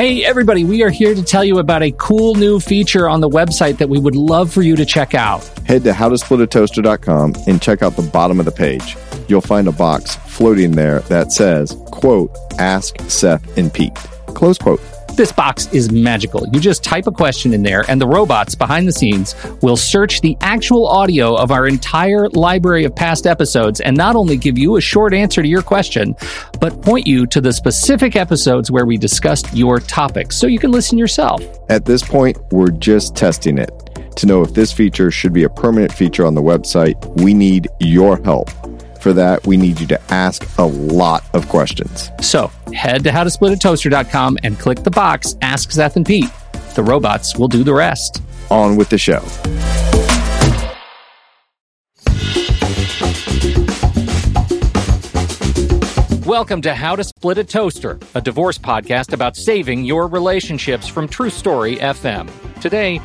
Hey, everybody, we are here to tell you about a cool new feature on the website that we would love for you to check out. Head to howtosplitatoaster.com and check out the bottom of the page. You'll find a box floating there that says, quote, ask Seth and Pete, close quote. This box is magical. You just type a question in there, and the robots behind the scenes will search the actual audio of our entire library of past episodes and not only give you a short answer to your question, but point you to the specific episodes where we discussed your topic so you can listen yourself. At this point, we're just testing it. To know if this feature should be a permanent feature on the website, we need your help. For that, we need you to ask a lot of questions. So head to howtosplitatoaster.com and click the box Ask Seth and Pete. The robots will do the rest. On with the show. Welcome to How to Split a Toaster, a divorce podcast about saving your relationships from True Story FM. Today,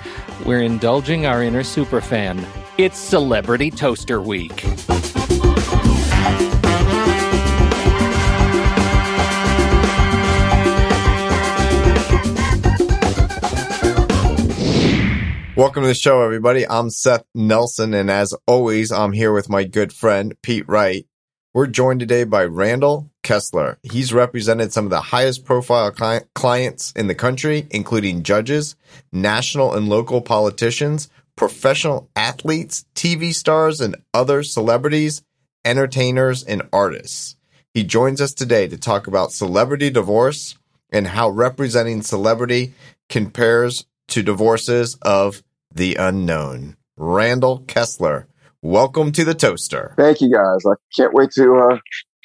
we're indulging our inner superfan. It's Celebrity Toaster Week. Welcome to the show, everybody. I'm Seth Nelson, and as always, I'm here with my good friend, Pete Wright. We're joined today by Randall Kessler. He's represented some of the highest profile cli- clients in the country, including judges, national and local politicians, professional athletes, TV stars, and other celebrities, entertainers, and artists. He joins us today to talk about celebrity divorce and how representing celebrity compares to divorces of the unknown. Randall Kessler, welcome to the toaster. Thank you guys. I can't wait to, uh, I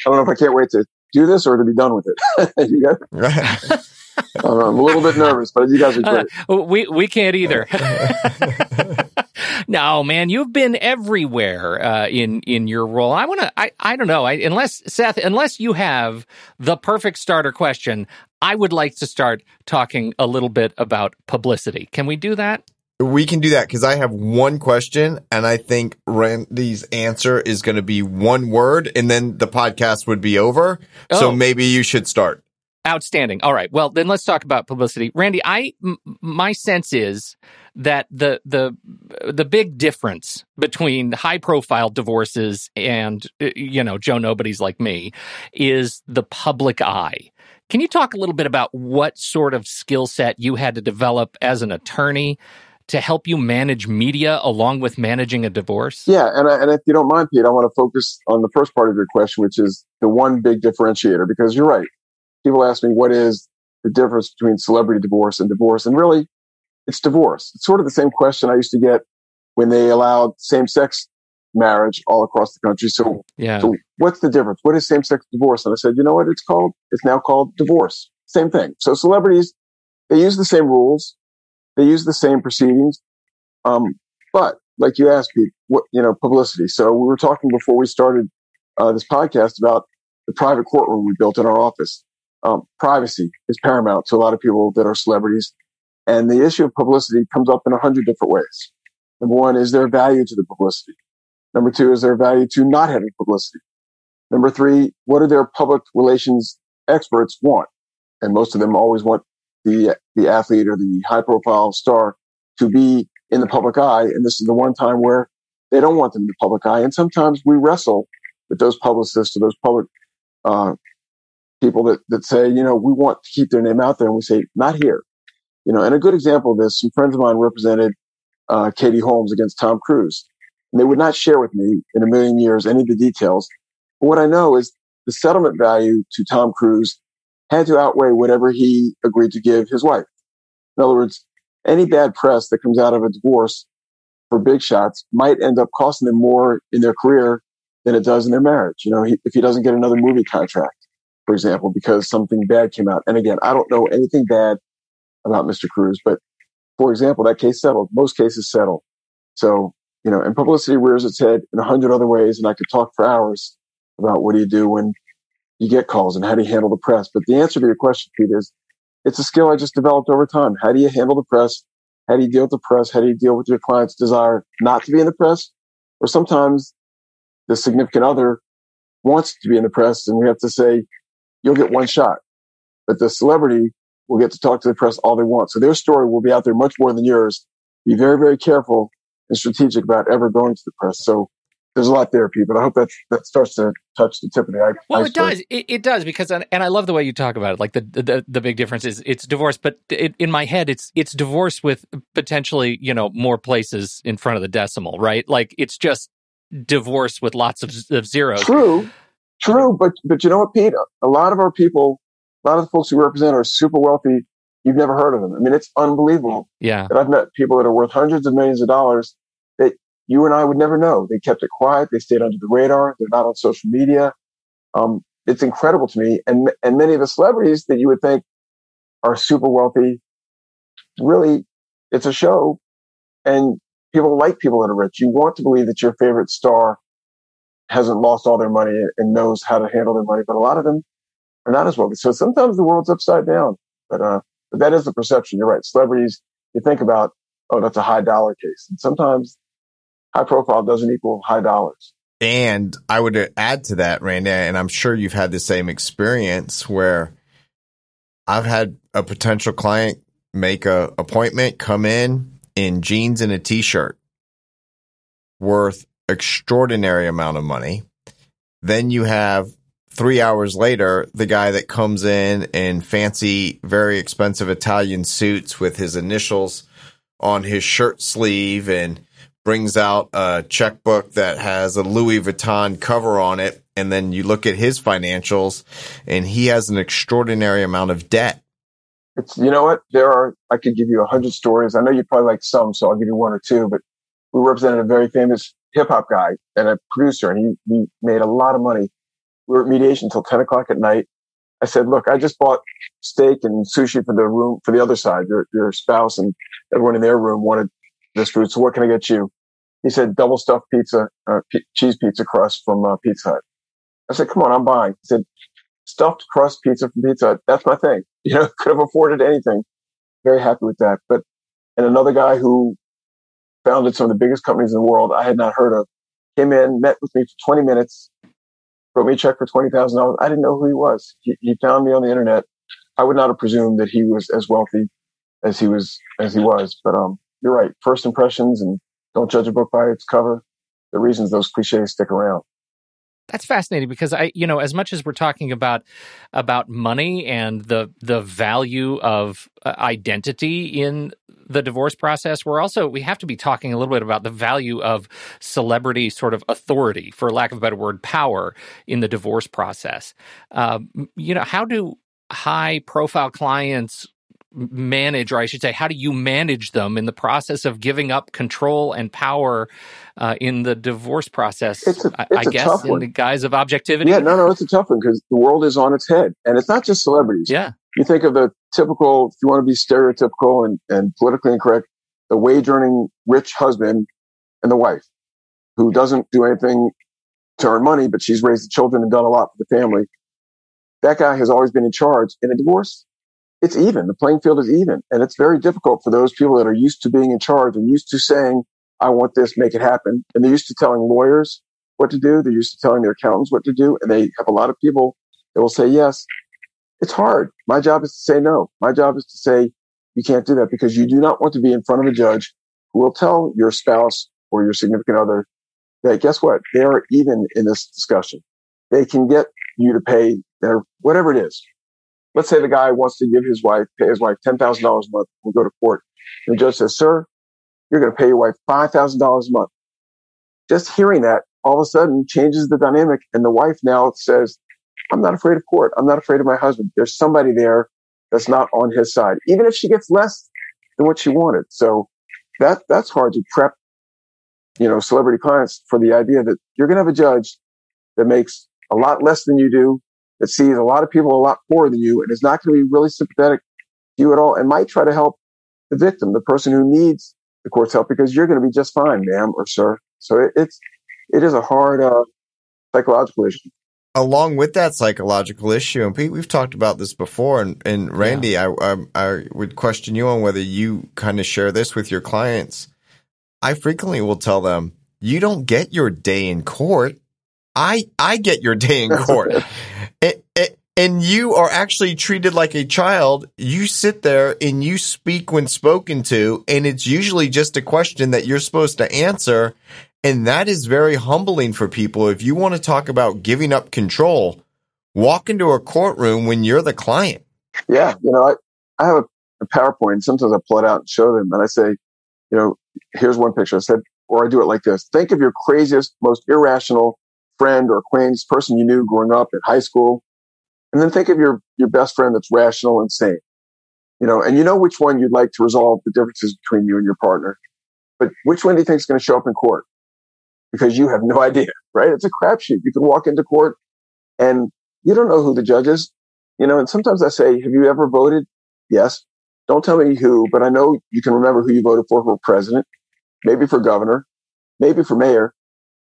don't know if I can't wait to do this or to be done with it. you guys, I'm a little bit nervous, but you guys are great. Uh, we we can't either. no, man, you've been everywhere uh, in in your role. I want to. I I don't know. I, unless Seth, unless you have the perfect starter question, I would like to start talking a little bit about publicity. Can we do that? We can do that because I have one question, and I think Randy's answer is going to be one word, and then the podcast would be over. So Oh. maybe you should start. Outstanding. All right. Well, then let's talk about publicity. Randy, I m- my sense is that the the the big difference between high profile divorces and uh, you know Joe nobodies like me is the public eye. Can you talk a little bit about what sort of skill set you had to develop as an attorney to help you manage media along with managing a divorce? Yeah. And, I, and if you don't mind, Pete, I want to focus on the first part of your question, which is the one big differentiator, because you're right. People ask me, what is the difference between celebrity divorce and divorce? And really, it's divorce. It's sort of the same question I used to get when they allowed same sex marriage all across the country. So Yeah. So what's the difference? What is same-sex divorce? And I said, you know what it's called? It's now called divorce. Same thing. So celebrities, they use the same rules. They use the same proceedings. Um, but like you asked, me, what, you know, publicity. So we were talking before we started uh, this podcast about the private courtroom we built in our office. Um, privacy is paramount to a lot of people that are celebrities. And the issue of publicity comes up in a hundred different ways. Number one, is there value to the publicity? Number two, is there value to not having publicity? Number three, what do their public relations experts want? And most of them always want the, the athlete or the high profile star to be in the public eye. And this is the one time where they don't want them in the public eye. And sometimes we wrestle with those publicists or those public, uh, people that, that say, you know, we want to keep their name out there. And we say, not here. You know, and a good example of this, some friends of mine represented, uh, Katie Holmes against Tom Cruise. And they would not share with me in a million years any of the details. But what I know is the settlement value to Tom Cruise had to outweigh whatever he agreed to give his wife. In other words, any bad press that comes out of a divorce for big shots might end up costing them more in their career than it does in their marriage. You know, he, if he doesn't get another movie contract, for example, because something bad came out. And again, I don't know anything bad about Mr. Cruise, but for example, that case settled. Most cases settle. So, you know, and publicity rears its head in a hundred other ways. And I could talk for hours about what do you do when you get calls and how do you handle the press. But the answer to your question, Pete, is it's a skill I just developed over time. How do you handle the press? How do you deal with the press? How do you deal with your client's desire not to be in the press? Or sometimes the significant other wants to be in the press and we have to say, you'll get one shot. But the celebrity will get to talk to the press all they want. So their story will be out there much more than yours. Be very, very careful and strategic about ever going to the press. So there's a lot there, Pete, but I hope that that starts to touch the tip of the iceberg. Well, it does. It, it, does because, and I love the way you talk about it. Like the the, the big difference is it's divorce, but it, in my head, it's it's divorce with potentially you know more places in front of the decimal, right? Like it's just divorce with lots of, of zeros. True, true, but but you know what, Pete? A lot of our people, a lot of the folks we represent are super wealthy. You've never heard of them. I mean, it's unbelievable. Yeah, that I've met people that are worth hundreds of millions of dollars that you and I would never know. They kept it quiet. They stayed under the radar. They're not on social media. Um, it's incredible to me. And, and many of the celebrities that you would think are super wealthy, really, it's a show and people like people that are rich. You want to believe that your favorite star hasn't lost all their money and knows how to handle their money, but a lot of them are not as wealthy. So sometimes the world's upside down, but, uh, but that is the perception. You're right. Celebrities, you think about, oh, that's a high dollar case. And sometimes high profile doesn't equal high dollars. And I would add to that, Randy, and I'm sure you've had the same experience where I've had a potential client make a appointment, come in in jeans and a t-shirt worth extraordinary amount of money. Then you have three hours later, the guy that comes in in fancy, very expensive Italian suits with his initials on his shirt sleeve and brings out a checkbook that has a Louis Vuitton cover on it. And then you look at his financials and he has an extraordinary amount of debt. It's, you know what? There are, I could give you a hundred stories. I know you probably like some, so I'll give you one or two, but we represented a very famous hip hop guy and a producer and he, he made a lot of money. We were at mediation until 10 o'clock at night. I said, look, I just bought steak and sushi for the room, for the other side. Your, your spouse and everyone in their room wanted this food. So what can I get you? He said double stuffed pizza, uh, p- cheese pizza crust from uh, Pizza Hut. I said, come on, I'm buying. He said, stuffed crust pizza from Pizza Hut. That's my thing. You know, could have afforded anything. Very happy with that. But, and another guy who founded some of the biggest companies in the world I had not heard of came in, met with me for 20 minutes, wrote me a check for $20,000. I didn't know who he was. He, he found me on the internet. I would not have presumed that he was as wealthy as he was, as he was. But, um, you're right. First impressions and don't judge a book by its cover. The reasons those cliches stick around. That's fascinating because I, you know, as much as we're talking about about money and the the value of uh, identity in the divorce process, we're also we have to be talking a little bit about the value of celebrity sort of authority, for lack of a better word, power in the divorce process. Uh, you know, how do high profile clients manage, or I should say, how do you manage them in the process of giving up control and power uh, in the divorce process? It's a, it's I, I guess in the guise of objectivity. Yeah, no, no, it's a tough one because the world is on its head, and it's not just celebrities. Yeah, you think of the typical, if you want to be stereotypical and, and politically incorrect, the wage earning rich husband and the wife who doesn't do anything to earn money, but she's raised the children and done a lot for the family. That guy has always been in charge. In a divorce, it's even. The playing field is even. And it's very difficult for those people that are used to being in charge and used to saying, I want this, make it happen. And they're used to telling lawyers what to do. They're used to telling their accountants what to do. And they have a lot of people that will say yes. It's hard. My job is to say no. My job is to say you can't do that because you do not want to be in front of a judge who will tell your spouse or your significant other that guess what? They are even in this discussion. They can get you to pay their whatever it is let's say the guy wants to give his wife, pay his wife $10,000 a month. We go to court. And the judge says, sir, you're going to pay your wife $5,000 a month. Just hearing that all of a sudden changes the dynamic. And the wife now says, I'm not afraid of court. I'm not afraid of my husband. There's somebody there that's not on his side, even if she gets less than what she wanted. So that, that's hard to prep, you know, celebrity clients for the idea that you're going to have a judge that makes a lot less than you do that sees a lot of people a lot poorer than you and is not going to be really sympathetic to you at all and might try to help the victim, the person who needs the court's help because you're going to be just fine, ma'am or sir. So it, it's, it is a hard, uh, psychological issue. Along with that psychological issue, and Pete, we've talked about this before, and, and Randy, yeah. I, I, I would question you on whether you kind of share this with your clients. I frequently will tell them, you don't get your day in court. I I get your day in court. it, it, and you are actually treated like a child. You sit there and you speak when spoken to, and it's usually just a question that you're supposed to answer. And that is very humbling for people. If you want to talk about giving up control, walk into a courtroom when you're the client. Yeah. You know, I, I have a, a PowerPoint. Sometimes I pull it out and show them and I say, you know, here's one picture. I said, or I do it like this. Think of your craziest, most irrational friend or acquaintance, person you knew growing up in high school. And then think of your, your best friend that's rational and sane. You know, and you know which one you'd like to resolve the differences between you and your partner. But which one do you think is going to show up in court? Because you have no idea, right? It's a crapshoot. You can walk into court and you don't know who the judge is. You know, and sometimes I say, have you ever voted? Yes. Don't tell me who, but I know you can remember who you voted for for president, maybe for governor, maybe for mayor.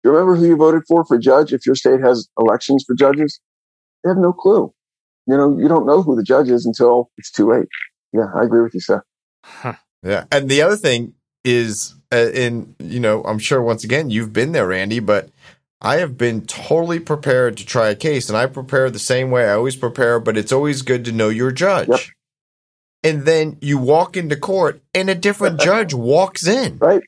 You remember who you voted for for judge if your state has elections for judges? They have no clue. You know, you don't know who the judge is until it's too late. Yeah, I agree with you, Seth. Huh. Yeah. And the other thing is, uh, in, you know, I'm sure once again, you've been there, Randy, but I have been totally prepared to try a case and I prepare the same way I always prepare, but it's always good to know your judge. Yep. And then you walk into court and a different judge walks in. Right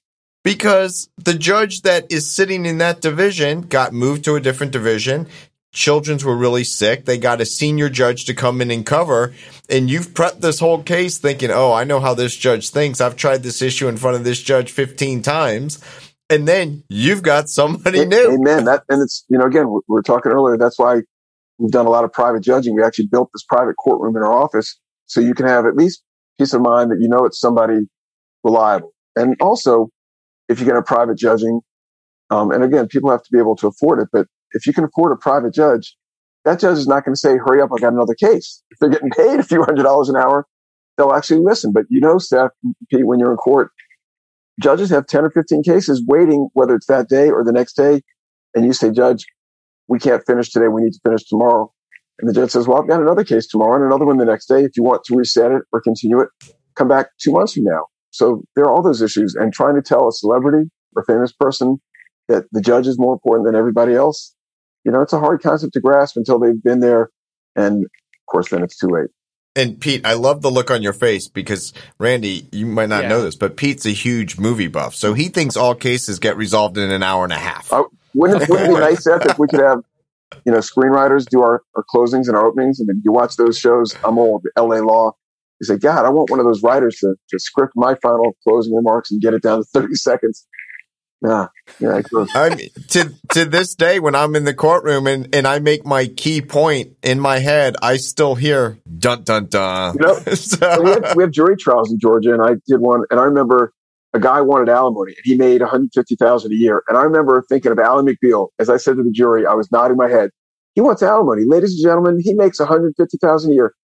because the judge that is sitting in that division got moved to a different division. Children's were really sick. They got a senior judge to come in and cover. And you've prepped this whole case thinking, oh, I know how this judge thinks. I've tried this issue in front of this judge 15 times. And then you've got somebody new. Amen. That, and it's, you know, again, we were talking earlier. That's why we've done a lot of private judging. We actually built this private courtroom in our office so you can have at least peace of mind that you know it's somebody reliable. And also, if you get a private judging, um, and again, people have to be able to afford it, but if you can afford a private judge, that judge is not going to say, hurry up, I got another case. If they're getting paid a few hundred dollars an hour, they'll actually listen. But you know, Seth, Pete, when you're in court, judges have 10 or 15 cases waiting, whether it's that day or the next day. And you say, Judge, we can't finish today. We need to finish tomorrow. And the judge says, well, I've got another case tomorrow and another one the next day. If you want to reset it or continue it, come back two months from now. So there are all those issues and trying to tell a celebrity or famous person that the judge is more important than everybody else. You know, it's a hard concept to grasp until they've been there. And of course, then it's too late. And Pete, I love the look on your face because Randy, you might not yeah. know this, but Pete's a huge movie buff. So he thinks all cases get resolved in an hour and a half. Uh, wouldn't, it, wouldn't it be nice, Seth, if we could have, you know, screenwriters do our, our closings and our openings? And mean, you watch those shows, I'm old, LA Law, you say, God, I want one of those writers to, to script my final closing remarks and get it down to 30 seconds. Yeah, yeah. I'm, to to this day, when I'm in the courtroom and, and I make my key point in my head, I still hear dun dun dun. You know, so. we, have, we have jury trials in Georgia, and I did one, and I remember a guy wanted alimony, and he made 150,000 a year, and I remember thinking of Ally McBeal. As I said to the jury, I was nodding my head. He wants alimony, ladies and gentlemen. He makes 150,000 a year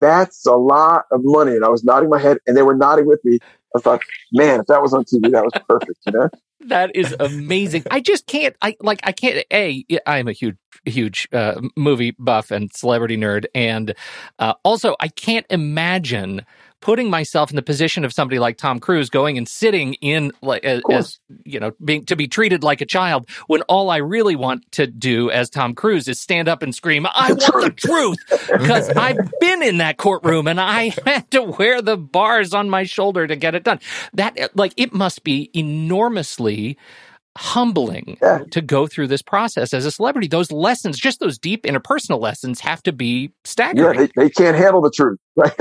that's a lot of money. And I was nodding my head and they were nodding with me. I thought, man, if that was on TV, that was perfect, you know? That is amazing. I just can't, I like, I can't, A, I'm a huge, huge uh, movie buff and celebrity nerd. And uh, also, I can't imagine putting myself in the position of somebody like Tom Cruise going and sitting in like as, you know being to be treated like a child when all I really want to do as Tom Cruise is stand up and scream I want the truth! Because I've been in that courtroom and I had to wear the bars on my shoulder to get it done. That like it must be enormously humbling yeah. to go through this process as a celebrity. Those lessons, just those deep interpersonal lessons, have to be staggering. Yeah, they, they can't handle the truth, right?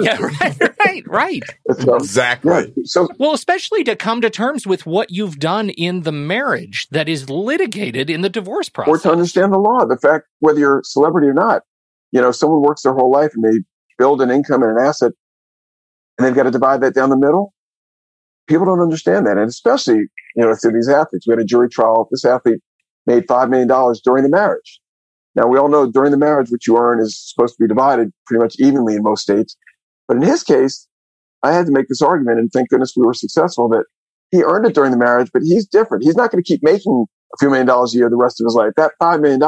yeah, right, right, right. Um, exactly. Yeah, so, well, especially to come to terms with what you've done in the marriage that is litigated in the divorce process, or to understand the law, the fact whether you're a celebrity or not. You know, someone works their whole life and they build an income and an asset, and they've got to divide that down the middle people don't understand that. And especially, you know, through these athletes, we had a jury trial. This athlete made $5 million during the marriage. Now we all know during the marriage, what you earn is supposed to be divided pretty much evenly in most states. But in his case, I had to make this argument and thank goodness we were successful that he earned it during the marriage, but he's different. He's not going to keep making a few million dollars a year the rest of his life. That $5 million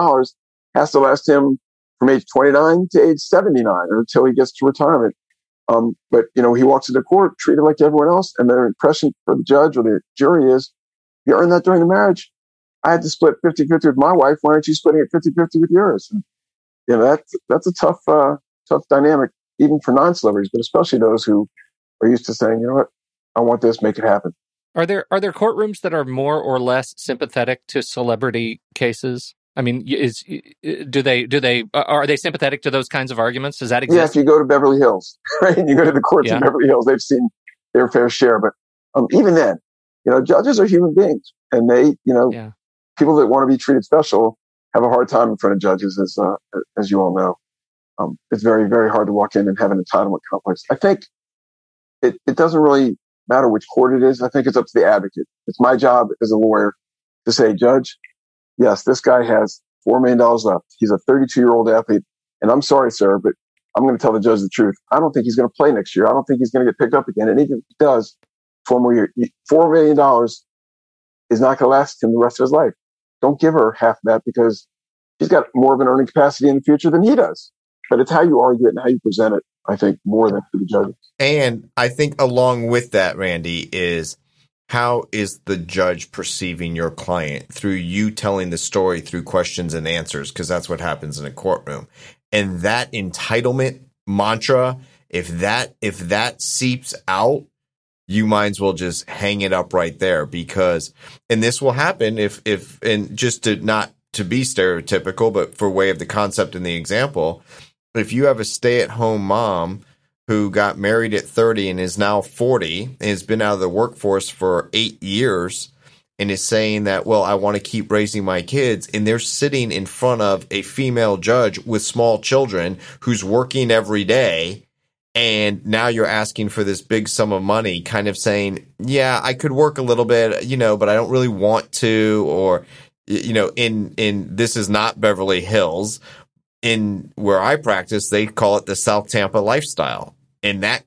has to last him from age 29 to age 79 or until he gets to retirement. Um, but you know, he walks into court treated like everyone else, and their impression for the judge or the jury is, you earned that during the marriage. I had to split 50-50 with my wife. Why aren't you splitting it 50-50 with yours? And you know, that's, that's a tough, uh, tough dynamic, even for non-celebrities, but especially those who are used to saying, you know what, I want this, make it happen. Are there are there courtrooms that are more or less sympathetic to celebrity cases? I mean, is do they do they are they sympathetic to those kinds of arguments? Does that exist? Yeah, if you go to Beverly Hills, right, and you go to the courts yeah. in Beverly Hills, they've seen their fair share. But um, even then, you know, judges are human beings, and they, you know, yeah. people that want to be treated special have a hard time in front of judges, as uh, as you all know. Um, it's very very hard to walk in and have an entitlement complex. I think it it doesn't really matter which court it is. I think it's up to the advocate. It's my job as a lawyer to say, Judge, yes, this guy has $4 million left. He's a 32 year old athlete. And I'm sorry, sir, but I'm going to tell the judge the truth. I don't think he's going to play next year. I don't think he's going to get picked up again. And even if he does, four more years, $4 million is not going to last him the rest of his life. Don't give her half that because she's got more of an earning capacity in the future than he does. But it's how you argue it and how you present it, I think, more than to the judges. And I think along with that, Randy, is how is the judge perceiving your client through you telling the story through questions and answers? Because that's what happens in a courtroom. And that entitlement mantra, if that if that seeps out, you might as well just hang it up right there because and this will happen if if and just to not to be stereotypical, but for way of the concept and the example, if you have a stay at home mom who got married at 30 and is now 40 and has been out of the workforce for eight years and is saying that, well, I want to keep raising my kids. And they're sitting in front of a female judge with small children who's working every day. And now you're asking for this big sum of money, kind of saying, yeah, I could work a little bit, you know, but I don't really want to. Or, you know, in, in, this is not Beverly Hills. In where I practice, they call it the South Tampa lifestyle and that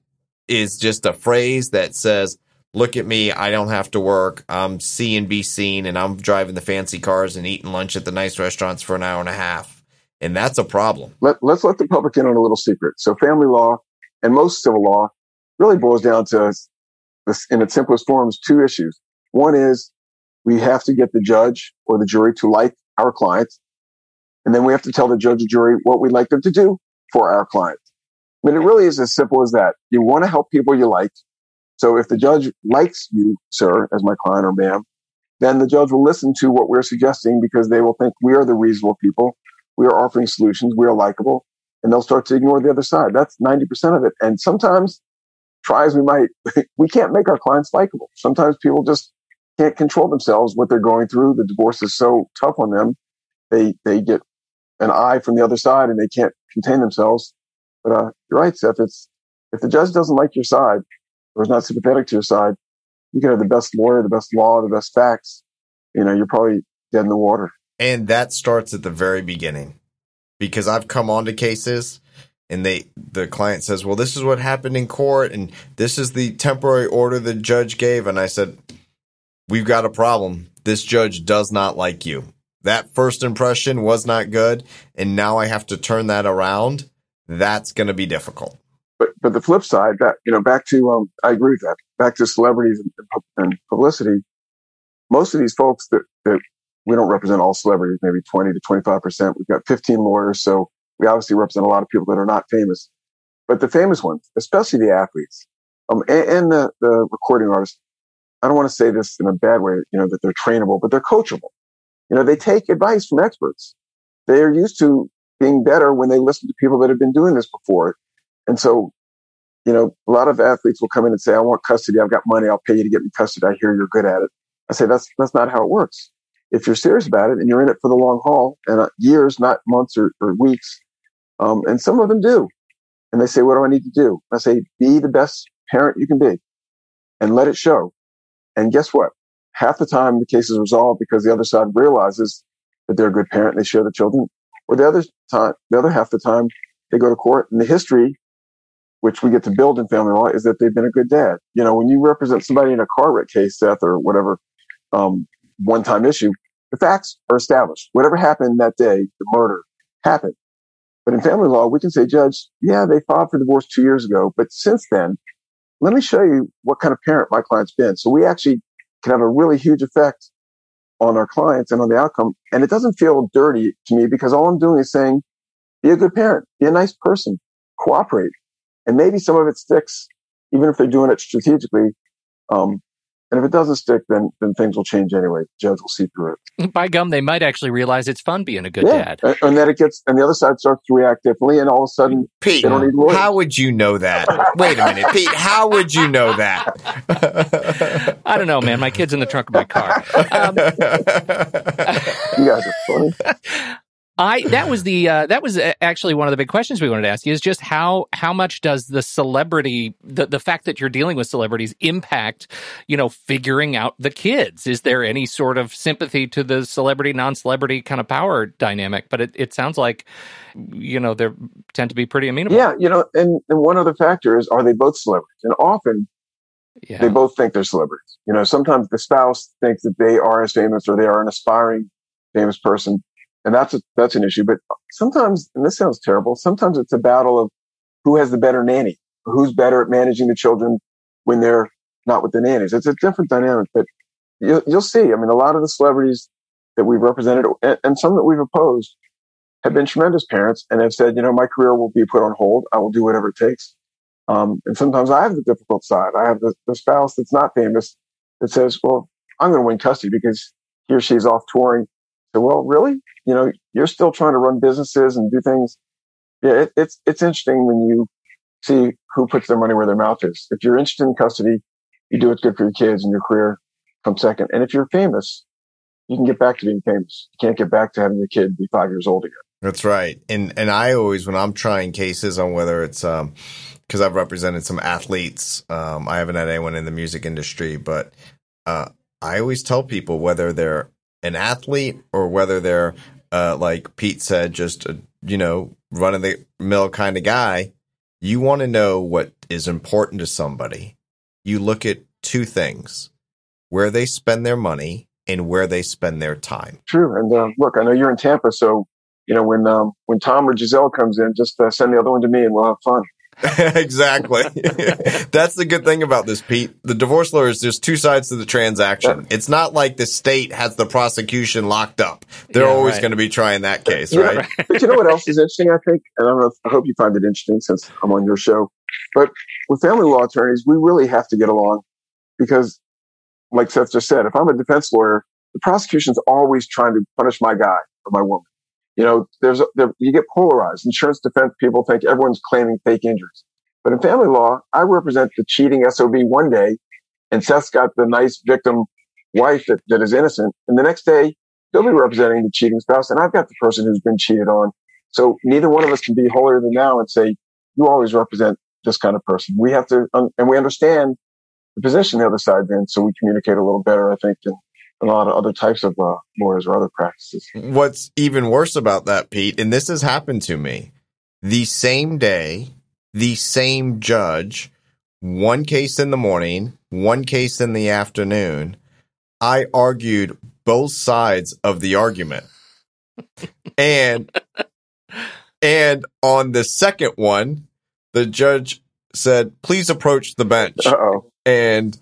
is just a phrase that says, look at me, I don't have to work. I'm seeing be seen and I'm driving the fancy cars and eating lunch at the nice restaurants for an hour and a half. And that's a problem. Let, let's let the public in on a little secret. So family law and most civil law really boils down to this, in its simplest forms, two issues. One is we have to get the judge or the jury to like our client. And then we have to tell the judge or jury what we'd like them to do for our client. Mean, it really is as simple as that. You want to help people you like. So if the judge likes you, sir, as my client or ma'am, then the judge will listen to what we're suggesting because they will think we are the reasonable people. We are offering solutions. We are likable and they'll start to ignore the other side. That's 90% of it. And sometimes try as we might, we can't make our clients likable. Sometimes people just can't control themselves, what they're going through. The divorce is so tough on them. They, they get an eye from the other side and they can't contain themselves. But uh, you're right, Seth. It's if the judge doesn't like your side or is not sympathetic to your side, you can have the best lawyer, the best law, the best facts. You know, you're probably dead in the water. And that starts at the very beginning, because I've come on to cases and they the client says, "Well, this is what happened in court, and this is the temporary order the judge gave," and I said, "We've got a problem. This judge does not like you." That first impression was not good, and now I have to turn that around that's going to be difficult. But but the flip side, that you know, back to um, I agree with that. Back to celebrities and, and publicity. Most of these folks that that we don't represent all celebrities, maybe twenty to twenty five percent. We've got fifteen lawyers, so we obviously represent a lot of people that are not famous. But the famous ones, especially the athletes, um, and, and the the recording artists. I don't want to say this in a bad way, you know, that they're trainable, but they're coachable. You know, they take advice from experts. They are used to being better when they listen to people that have been doing this before. And so, you know, a lot of athletes will come in and say, I want custody. I've got money. I'll pay you to get me custody. I hear you're good at it. I say, that's, that's not how it works. If you're serious about it and you're in it for the long haul and uh, years, not months or, or weeks, um, and some of them do. And they say, what do I need to do? I say, be the best parent you can be and let it show. And guess what? Half the time the case is resolved because the other side realizes that they're a good parent. They share the children or the other time, the other half the time, they go to court and the history, which we get to build in family law, is that they've been a good dad. You know, when you represent somebody in a car wreck case, Seth, or whatever, um, one time issue, the facts are established. Whatever happened that day, the murder happened. But in family law, we can say, Judge, yeah, they filed for divorce two years ago, but since then, let me show you what kind of parent my client's been. So we actually can have a really huge effect on our clients and on the outcome. And it doesn't feel dirty to me because all I'm doing is saying, be a good parent, be a nice person, cooperate. And maybe some of it sticks, even if they're doing it strategically. Um, and if it doesn't stick, then then things will change anyway. Judge will see through it. By gum, they might actually realize it's fun being a good yeah. dad. And, then it gets, and the other side starts to react differently, and all of a sudden, Pete, they don't need lawyers. how would you know that? Wait a minute, Pete. How would you know that? I don't know, man. My kid's in the trunk of my car. Um, you guys are funny. I that was the uh, that was uh, actually one of the big questions we wanted to ask you is just how how much does the celebrity the the fact that you're dealing with celebrities impact you know figuring out the kids? Is there any sort of sympathy to the celebrity non-celebrity kind of power dynamic? But it, it sounds like you know they tend to be pretty amenable. Yeah you know and, and one other factor is are they both celebrities? And often yeah. they both think they're celebrities. You know sometimes the spouse thinks that they are as famous or they are an aspiring famous person and that's a, that's an issue. But sometimes, and this sounds terrible, sometimes it's a battle of who has the better nanny, who's better at managing the children when they're not with the nannies. It's a different dynamic, but you'll, you'll see. I mean, a lot of the celebrities that we've represented and, and some that we've opposed have been tremendous parents and have said, you know, my career will be put on hold. I will do whatever it takes. Um, and sometimes I have the difficult side. I have the, the spouse that's not famous that says, well, I'm going to win custody because he or she's off touring so, well, really? You know, you're still trying to run businesses and do things. Yeah, it, it's it's interesting when you see who puts their money where their mouth is. If you're interested in custody, you do what's good for your kids, and your career comes second. And if you're famous, you can get back to being famous. You can't get back to having your kid be five years old again. That's right. And and I always when I'm trying cases on whether it's um because I've represented some athletes. Um, I haven't had anyone in the music industry, but uh, I always tell people whether they're an athlete or whether they're uh, like Pete said, just a, you know, run of the mill kind of guy. You want to know what is important to somebody. You look at two things: where they spend their money and where they spend their time. True. And uh, look, I know you're in Tampa, so you know when um, when Tom or Gisele comes in, just uh, send the other one to me, and we'll have fun. exactly. That's the good thing about this, Pete. The divorce lawyers, there's two sides to the transaction. It's not like the state has the prosecution locked up. They're yeah, always right. going to be trying that case, right? right? But you know what else is interesting, I think? And I don't know, I hope you find it interesting since I'm on your show. But with family law attorneys, we really have to get along because, like Seth just said, if I'm a defense lawyer, the prosecution's always trying to punish my guy or my woman. You know, there's there, you get polarized. Insurance defense people think everyone's claiming fake injuries. But in family law, I represent the cheating SOB one day, and Seth's got the nice victim wife that, that is innocent. And the next day, they'll be representing the cheating spouse, and I've got the person who's been cheated on. So neither one of us can be holier than thou and say, you always represent this kind of person. We have to, and we understand the position the other side's in, so we communicate a little better, I think, a lot of other types of uh, lawyers or other practices. What's even worse about that, Pete, and this has happened to me, the same day, the same judge, one case in the morning, one case in the afternoon, I argued both sides of the argument. and and on the second one, the judge said, "Please approach the bench." Uh-oh. And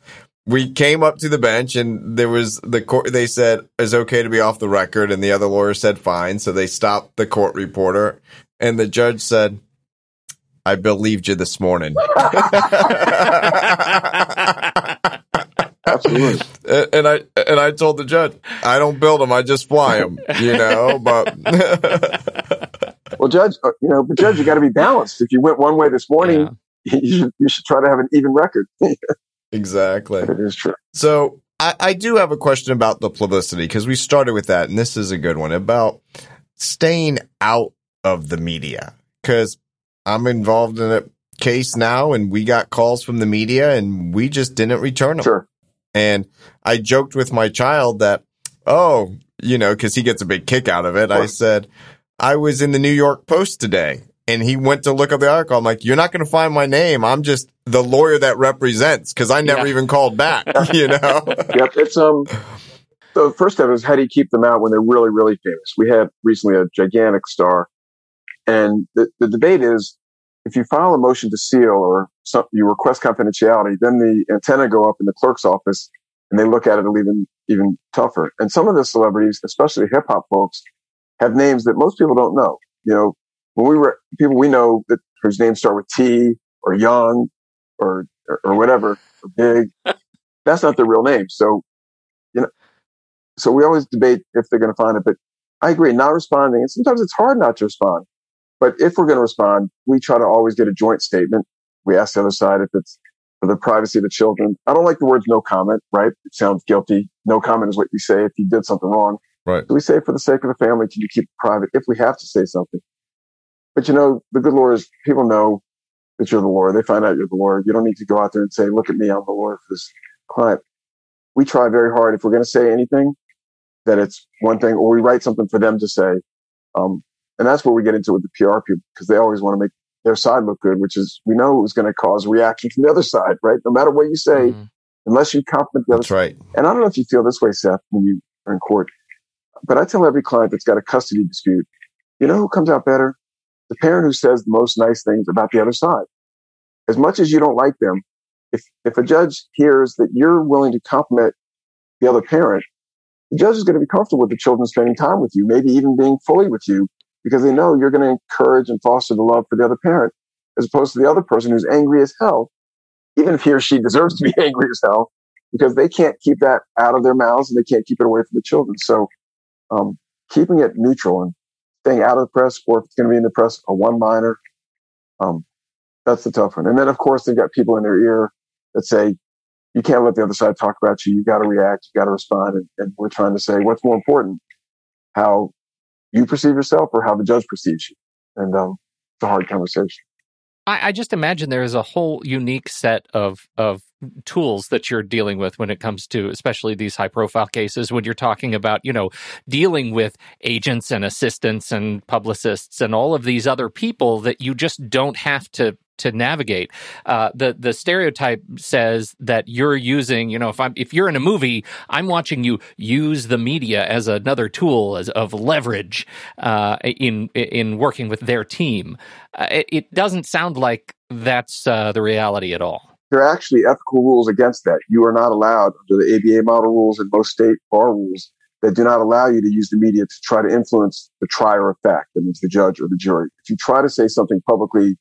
we came up to the bench and there was the court they said it's okay to be off the record. And the other lawyer said fine. So they stopped the court reporter and the judge said i believed you this morning. Absolutely. And i and i told the judge i don't build them i just fly them you know but well judge uh, you know but judge you got to be balanced. If you went one way this morning yeah. you, should, you should try to have an even record Exactly. It is true. So I, I do have a question about the publicity because we started with that, and this is a good one about staying out of the media. Because I'm involved in a case now, and we got calls from the media, and we just didn't return them. Sure. And I joked with my child that, oh, you know, because he gets a big kick out of it. Sure. I said, I was in the New York Post today and he went to look up the article. I'm like, you're not going to find my name. I'm just the lawyer that represents because I never yeah. even called back. You know. yep. It's um. So the first step is how do you keep them out when they're really, really famous? We had recently a gigantic star, and the, the debate is if you file a motion to seal or some, you request confidentiality, then the antenna go up in the clerk's office and they look at it even even tougher. And some of the celebrities, especially hip hop folks, have names that most people don't know. You know, when we were people we know that whose names start with T or Young or or, or whatever or Big, that's not their real name. So you know, so we always debate if they're going to find it. But I agree, not responding, and sometimes it's hard not to respond. But if we're going to respond, we try to always get a joint statement. We ask the other side if it's for the privacy of the children. I don't like the words no comment, right? It sounds guilty. No comment is what you say if you did something wrong. Right. So we say for the sake of the family, can you keep it private if we have to say something? But you know, the good Lord is people know that you're the Lord. They find out you're the Lord. You don't need to go out there and say, look at me, I'm the Lord for this client. We try very hard. If we're going to say anything, that it's one thing, or we write something for them to say. Um, and that's where we get into with the PR people because they always want to make their side look good, which is we know is going to cause reaction from the other side, right? No matter what you say, mm-hmm. unless you compliment the other That's right. And I don't know if you feel this way, Seth, when you are in court, but I tell every client that's got a custody dispute, you know who comes out better? The parent who says the most nice things about the other side. As much as you don't like them, if, if a judge hears that you're willing to compliment the other parent, the judge is going to be comfortable with the children spending time with you, maybe even being fully with you because they know you're going to encourage and foster the love for the other parent as opposed to the other person who's angry as hell, even if he or she deserves to be angry as hell, because they can't keep that out of their mouths and they can't keep it away from the children. So, um, keeping it neutral and out of the press, or if it's going to be in the press, a one liner, um, that's the tough one. And then, of course, they've got people in their ear that say, you can't let the other side talk about you. You got to react. You got to respond. And, and, we're trying to say what's more important, how you perceive yourself or how the judge perceives you. And um, it's a hard conversation. I, I just imagine there is a whole unique set of of tools that you're dealing with when it comes to especially these high profile cases when you're talking about you know dealing with agents and assistants and publicists and all of these other people that you just don't have to to navigate. Uh, the the stereotype says that you're using, you know, if I'm if you're in a movie, I'm watching you use the media as another tool as of leverage uh, in in working with their team. Uh, it, it, doesn't sound like that's uh, the reality at all. There are actually ethical rules against that. You are not allowed under the ABA model rules and most state bar rules that do not allow you to use the media to try to influence the trier of fact, that means the judge or the jury. If you try to say something publicly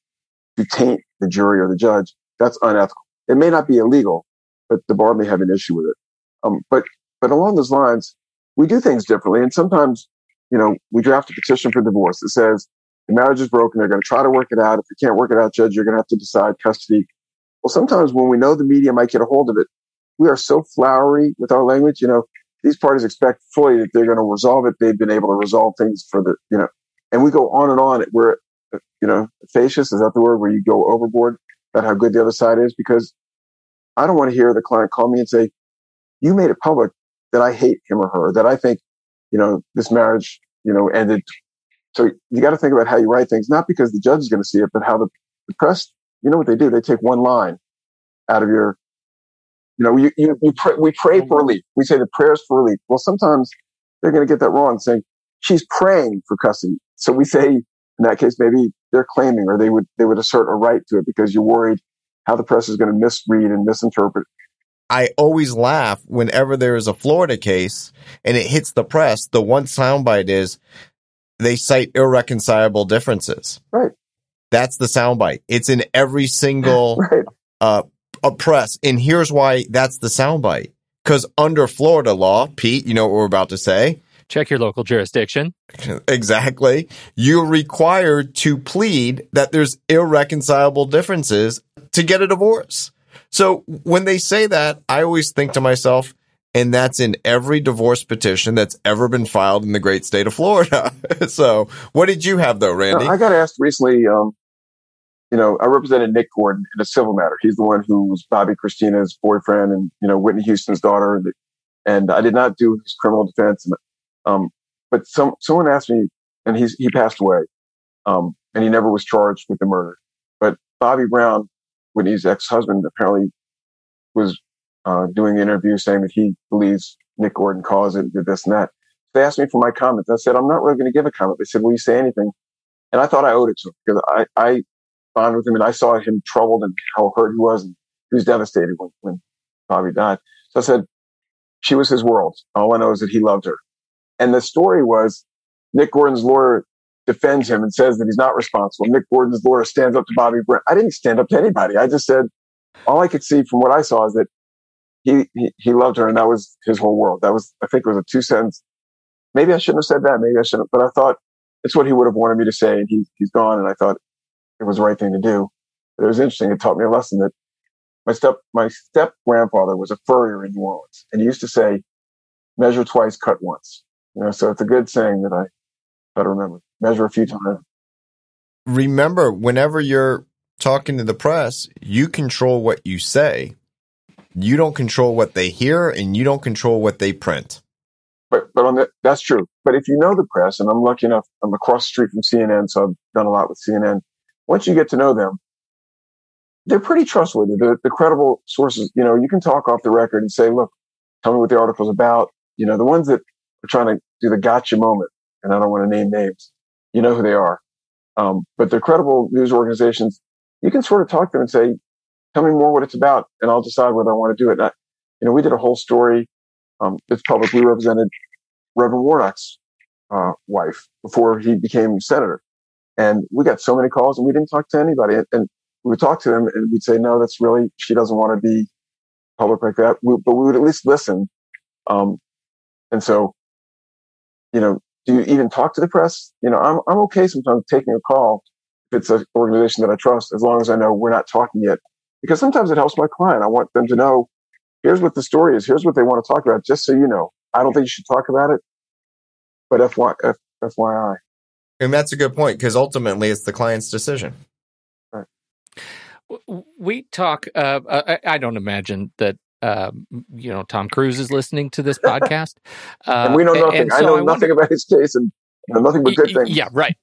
to taint the jury or the judge, that's unethical. It may not be illegal, but the bar may have an issue with it. Um, but, but along those lines, we do things differently. And sometimes, you know, we draft a petition for divorce that says the marriage is broken. They're going to try to work it out. If you can't work it out, judge, you're going to have to decide custody. Well, sometimes when we know the media might get a hold of it, we are so flowery with our language. You know, these parties expect fully that they're going to resolve it. They've been able to resolve things for the, you know, and we go on and on. We're uh, you know, facious, is that the word where you go overboard about how good the other side is? Because I don't want to hear the client call me and say, you made it public that I hate him or her, that I think, you know, this marriage, you know, ended. So you got to think about how you write things, not because the judge is going to see it, but how the, the press, you know what they do? They take one line out of your, you know, you, you, you pray, we pray for mm-hmm. relief. We say the prayers for relief. Well, sometimes they're going to get that wrong saying she's praying for custody. So we say in that case, maybe they're claiming or they would, they would assert a right to it because you're worried how the press is going to misread and misinterpret. I always laugh whenever there is a Florida case and it hits the press. The one soundbite is they cite irreconcilable differences. Right. That's the soundbite. It's in every single right. uh, press. And here's why that's the soundbite. Because under Florida law, Pete, you know what we're about to say. Check your local jurisdiction. Exactly. You're required to plead that there's irreconcilable differences to get a divorce. So when they say that, I always think to myself, and that's in every divorce petition that's ever been filed in the great state of Florida. so what did you have though, Randy? I got asked recently, um, you know, I represented Nick Gordon in a civil matter. He's the one who was Bobbi Kristina's boyfriend and, you know, Whitney Houston's daughter. And I did not do his criminal defense. And um, but some someone asked me, and he's he passed away, um, and he never was charged with the murder. But Bobby Brown, Whitney's ex-husband, apparently was uh, doing interviews saying that he believes Nick Gordon caused it, did this and that. They asked me for my comments. I said I'm not really going to give a comment. They said, "Will you say anything?" And I thought I owed it to him because I I bonded with him and I saw him troubled and how hurt he was and he was devastated when when Bobbi died. So I said, "She was his world. All I know is that he loved her." And the story was Nick Gordon's lawyer defends him and says that he's not responsible. Nick Gordon's lawyer stands up to Bobby Brown. I didn't stand up to anybody. I just said all I could see from what I saw is that he, he, loved her and that was his whole world. That was, I think it was a two sentence. Maybe I shouldn't have said that. Maybe I shouldn't, but I thought it's what he would have wanted me to say. And he, he's gone. And I thought it was the right thing to do. But it was interesting. It taught me a lesson that my step, my step grandfather was a furrier in New Orleans and he used to say, measure twice, cut once. You know, so it's a good saying that I try to remember. Measure a few times. Remember, whenever you're talking to the press, you control what you say. You don't control what they hear and you don't control what they print. But, but on the, that's true. But if you know the press, and I'm lucky enough, I'm across the street from CNN, so I've done a lot with CNN. Once you get to know them, they're pretty trustworthy. The, credible sources, you know, you can talk off the record and say, look, tell me what the article's about. You know, the ones that are trying to do the gotcha moment, and I don't want to name names, you know who they are. Um, but the credible news organizations, you can sort of talk to them and say, tell me more what it's about, and I'll decide whether I want to do it. I, you know, we did a whole story. Um, it's public. We represented Reverend Warnock's uh, wife before he became senator, and we got so many calls, and we didn't talk to anybody. And, we would talk to them, and we'd say, "No, that's really she doesn't want to be public like that." We, but we would at least listen. Um, and so, you know, do you even talk to the press? You know, I'm I'm okay sometimes taking a call if it's an organization that I trust, as long as I know we're not talking yet because sometimes it helps my client. I want them to know here's what the story is. Here's what they want to talk about. Just so you know, I don't think you should talk about it, but FY, F, FYI. And that's a good point because ultimately it's the client's decision. Right. We talk. Uh, I don't imagine that uh, you know Tom Cruise is listening to this podcast, uh, and we know nothing. So I know I nothing wonder, about his case, and nothing but good things. Yeah, right.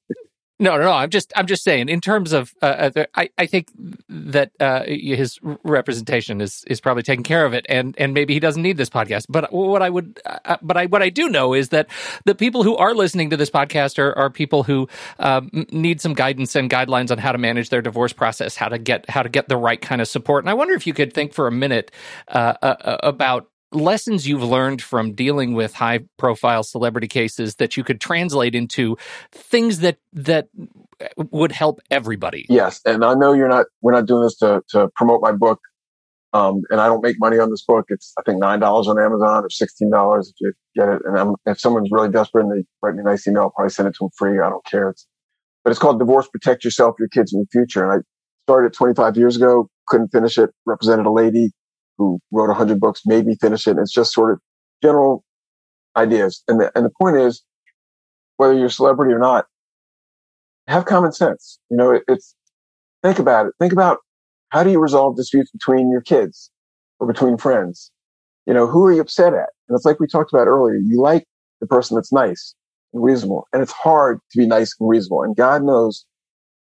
No, no, no. I'm just, I'm just saying. In terms of, uh, uh I, I think that uh, his representation is is probably taking care of it, and and maybe he doesn't need this podcast. But what I would, uh, uh, but I what I do know is that the people who are listening to this podcast are, are people who um, need some guidance and guidelines on how to manage their divorce process, how to get how to get the right kind of support. And I wonder if you could think for a minute uh, about lessons you've learned from dealing with high profile celebrity cases that you could translate into things that that would help everybody. Yes and i know you're not we're not doing this to to promote my book um, and i don't make money on this book. It's i think nine dollars on amazon or sixteen dollars if you get it and I'm, if someone's really desperate and they write me a nice email i'll probably send it to them free. I don't care. It's but it's called divorce protect yourself your kids in the future and i started 25 years ago couldn't finish it represented a lady who wrote a 100 books made me finish it. It's just sort of general ideas. And the, and the point is, whether you're a celebrity or not, have common sense. You know, it, it's, think about it. Think about how do you resolve disputes between your kids or between friends? You know, who are you upset at? And it's like we talked about earlier. You like the person that's nice and reasonable. And it's hard to be nice and reasonable. And God knows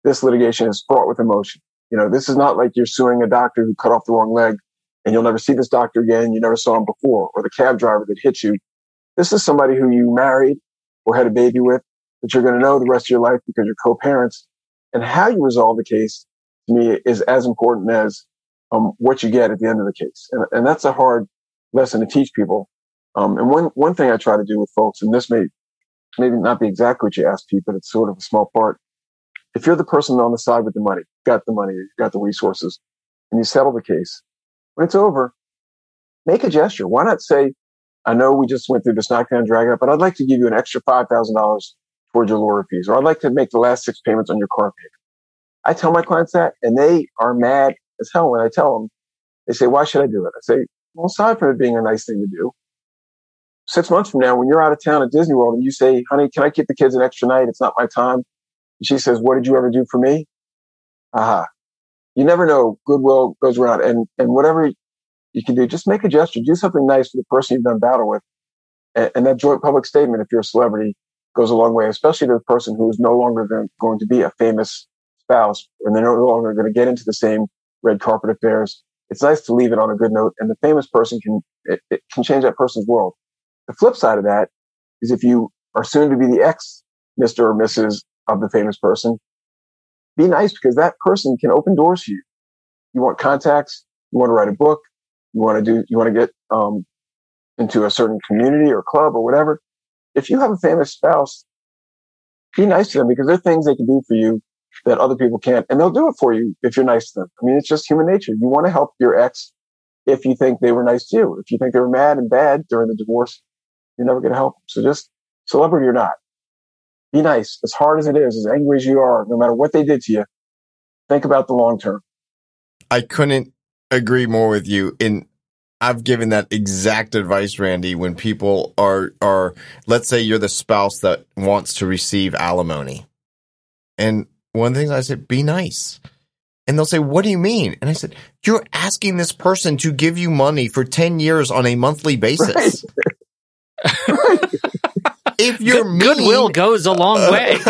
this litigation is fraught with emotion. You know, this is not like you're suing a doctor who cut off the wrong leg and you'll never see this doctor again. You never saw him before, or the cab driver that hit you. This is somebody who you married or had a baby with that you're going to know the rest of your life because you're co-parents. And how you resolve the case to me is as important as um, what you get at the end of the case. And, and that's a hard lesson to teach people. Um, and one, one thing I try to do with folks, and this may maybe not be exactly what you asked Pete, but it's sort of a small part. If you're the person on the side with the money, got the money, got the resources, and you settle the case, when it's over, make a gesture. Why not say, I know we just went through this knockdown drag out, but I'd like to give you an extra $5,000 towards your lawyer fees, or I'd like to make the last six payments on your car payment. I tell my clients that and they are mad as hell when I tell them. They say, why should I do it? I say, well, aside from it being a nice thing to do, six months from now, when you're out of town at Disney World and you say, honey, can I keep the kids an extra night? It's not my time. And she says, what did you ever do for me? Aha you never know. Goodwill goes around, and and whatever you can do, just make a gesture, do something nice for the person you've done battle with, and, and that joint public statement, if you're a celebrity, goes a long way, especially to the person who is no longer going to be a famous spouse, and they're no longer going to get into the same red carpet affairs. It's nice to leave it on a good note, and the famous person can it, it can change that person's world. The flip side of that is if you are soon to be the ex Mr. or Mrs. of the famous person, be nice because that person can open doors for you. You want contacts, you want to write a book, you want to do, you want to get um, into a certain community or club or whatever. If you have a famous spouse, be nice to them because there are things they can do for you that other people can't, and they'll do it for you if you're nice to them. I mean, it's just human nature. You want to help your ex if you think they were nice to you. If you think they were mad and bad during the divorce, you're never going to help them. So just celebrity or not, be nice. As hard as it is, as angry as you are, no matter what they did to you, think about the long term. I couldn't agree more with you. In I've given that exact advice, Randy, when people are are let's say you're the spouse that wants to receive alimony. And one of the things I said, be nice. And they'll say, What do you mean? And I said, You're asking this person to give you money for 10 years on a monthly basis. Right. if you're mean, goodwill goes a long way.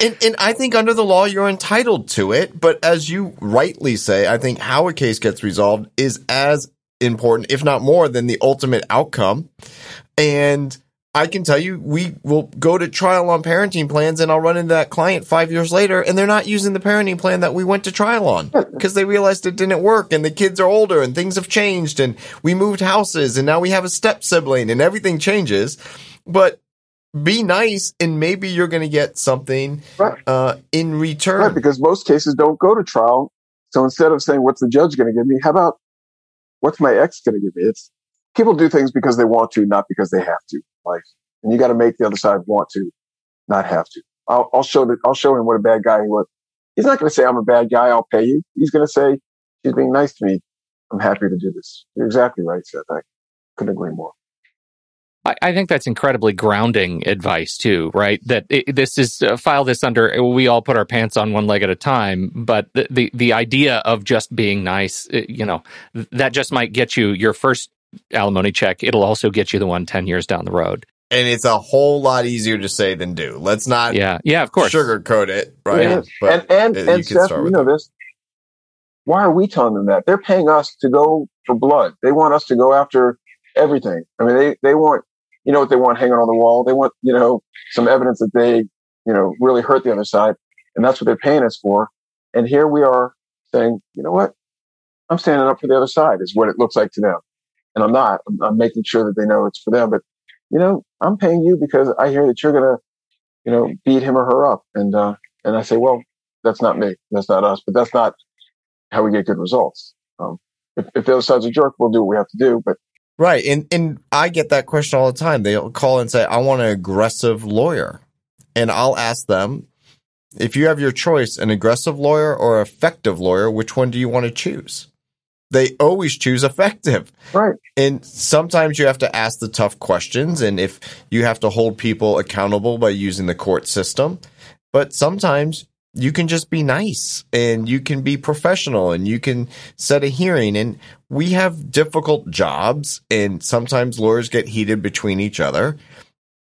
and, and I think under the law, you're entitled to it. But as you rightly say, I think how a case gets resolved is as important, if not more, than the ultimate outcome. And I can tell you, we will go to trial on parenting plans and I'll run into that client five years later and they're not using the parenting plan that we went to trial on because they realized it didn't work and the kids are older and things have changed and we moved houses and now we have a step sibling and everything changes. But be nice and maybe you're going to get something Right. uh, in return. Right, because most cases don't go to trial. So instead of saying, what's the judge going to give me? How about what's my ex going to give me? It's people do things because they want to, not because they have to. Like, and you got to make the other side want to, not have to. I'll, I'll show that. I'll show him what a bad guy he was. He's not going to say, I'm a bad guy. I'll pay you. He's going to say, she's being nice to me. I'm happy to do this. You're exactly right, Seth. I couldn't agree more. I, I think that's incredibly grounding advice too, right? That it, this is uh, file this under. We all put our pants on one leg at a time, but the the, the idea of just being nice, uh, you know, that just might get you your first alimony check. It'll also get you the one 10 years down the road. and it's a whole lot easier to say than do. Let's not Yeah, yeah, of course. sugarcoat it, right? Yeah. But and and, uh, and you Seth, you with know this. Why are we telling them that? They're paying us to go for blood. They want us to go after everything. I mean, they, they want, you know what they want hanging on the wall? They want, you know, some evidence that they, you know, really hurt the other side. And that's what they're paying us for. And here we are saying, you know what? I'm standing up for the other side is what it looks like to them. And I'm not. I'm, I'm making sure that they know it's for them. But, you know, I'm paying you because I hear that you're to, you know, beat him or her up. And, uh, and I say, well, that's not me. That's not us. But that's not how we get good results. Um, if, if the other side's a jerk, we'll do what we have to do. But Right. And and I get that question all the time. They'll call and say, I want an aggressive lawyer. And I'll ask them, if you have your choice, an aggressive lawyer or effective lawyer, which one do you want to choose? They always choose effective. right, And sometimes you have to ask the tough questions. And if you have to hold people accountable by using the court system, but sometimes you can just be nice and you can be professional and you can set a hearing. And we have difficult jobs and sometimes lawyers get heated between each other.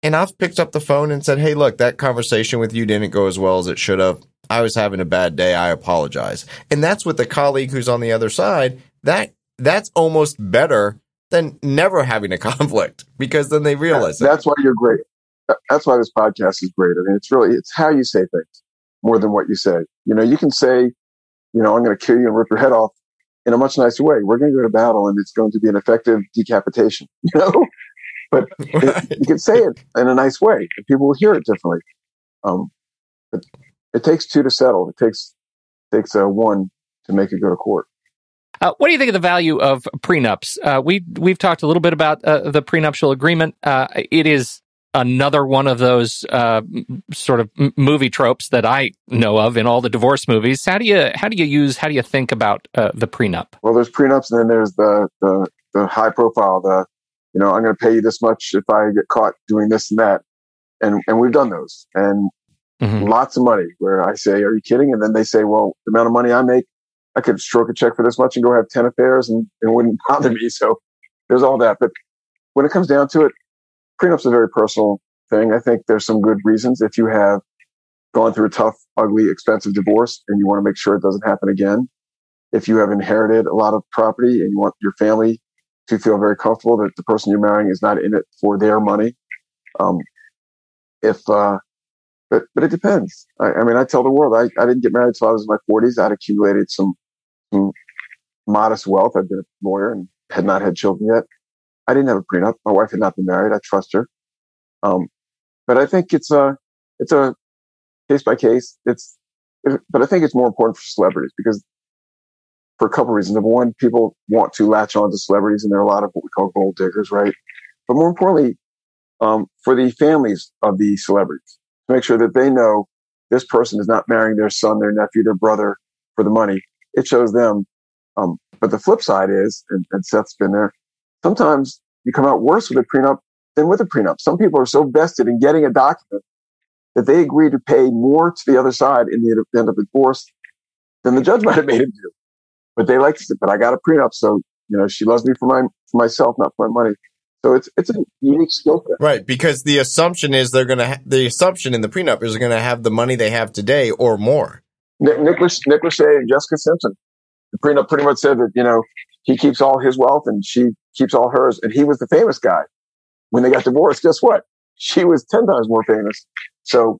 And I've picked up the phone and said, Hey, look, that conversation with you didn't go as well as it should have. I was having a bad day. I apologize. And that's with the colleague who's on the other side. That that's almost better than never having a conflict because then they realize that. that's why you're great. That's why this podcast is great. I mean, it's really, it's how you say things more than what you say. You know, you can say, you know, I'm going to kill you and rip your head off in a much nicer way. We're going to go to battle and it's going to be an effective decapitation, you know, but it, you can say it in a nice way and people will hear it differently. Um, but it takes two to settle. It takes, takes uh, one to make it go to court. Uh, what do you think of the value of prenups? Uh, we we've talked a little bit about uh, the prenuptial agreement. Uh, it is another one of those uh, m- sort of m- movie tropes that I know of in all the divorce movies. How do you how do you use how do you think about uh, the prenup? Well, there's prenups, and then there's the the, the high profile. The you know, I'm going to pay you this much if I get caught doing this and that, and and we've done those, and Mhm. lots of money. Where I say, "Are you kidding?" And then they say, "Well, the amount of money I make, I could stroke a check for this much and go have ten affairs, and it wouldn't bother me." So there's all that. But when it comes down to it, prenups are a very personal thing. I think there's some good reasons if you have gone through a tough, ugly, expensive divorce and you want to make sure it doesn't happen again if you have inherited a lot of property and you want your family to feel very comfortable that the person you're marrying is not in it for their money. Um, if, uh, but, but it depends. I, I mean, I tell the world, I, I didn't get married until I was in my forties. I'd accumulated some, some modest wealth. I'd been a lawyer and had not had children yet. I didn't have a prenup. My wife had not been married. I trust her. Um, but I think it's a, it's a case by case. It's, it, but I think it's more important for celebrities because for a couple of reasons. Number one, people want to latch on to celebrities and there are a lot of what we call gold diggers, right? But more importantly, um, for the families of the celebrities to make sure that they know this person is not marrying their son, their nephew, their brother for the money. It shows them. Um, but the flip side is, and, and Seth's been there, sometimes you come out worse with a prenup than with a prenup. Some people are so vested in getting a document that they agree to pay more to the other side in the end of the divorce than the judge might have made him do. But they like to say, but I got a prenup, so you know she loves me for my for myself, not for my money. So it's it's a unique skill set, right? Because the assumption is they're going to ha- the assumption in the prenup is they're going to have the money they have today or more. Nick, Nicholas Nick Lachey and Jessica Simpson, the prenup pretty much said that you know he keeps all his wealth and she keeps all hers, and he was the famous guy. When they got divorced, guess what? She was ten times more famous. So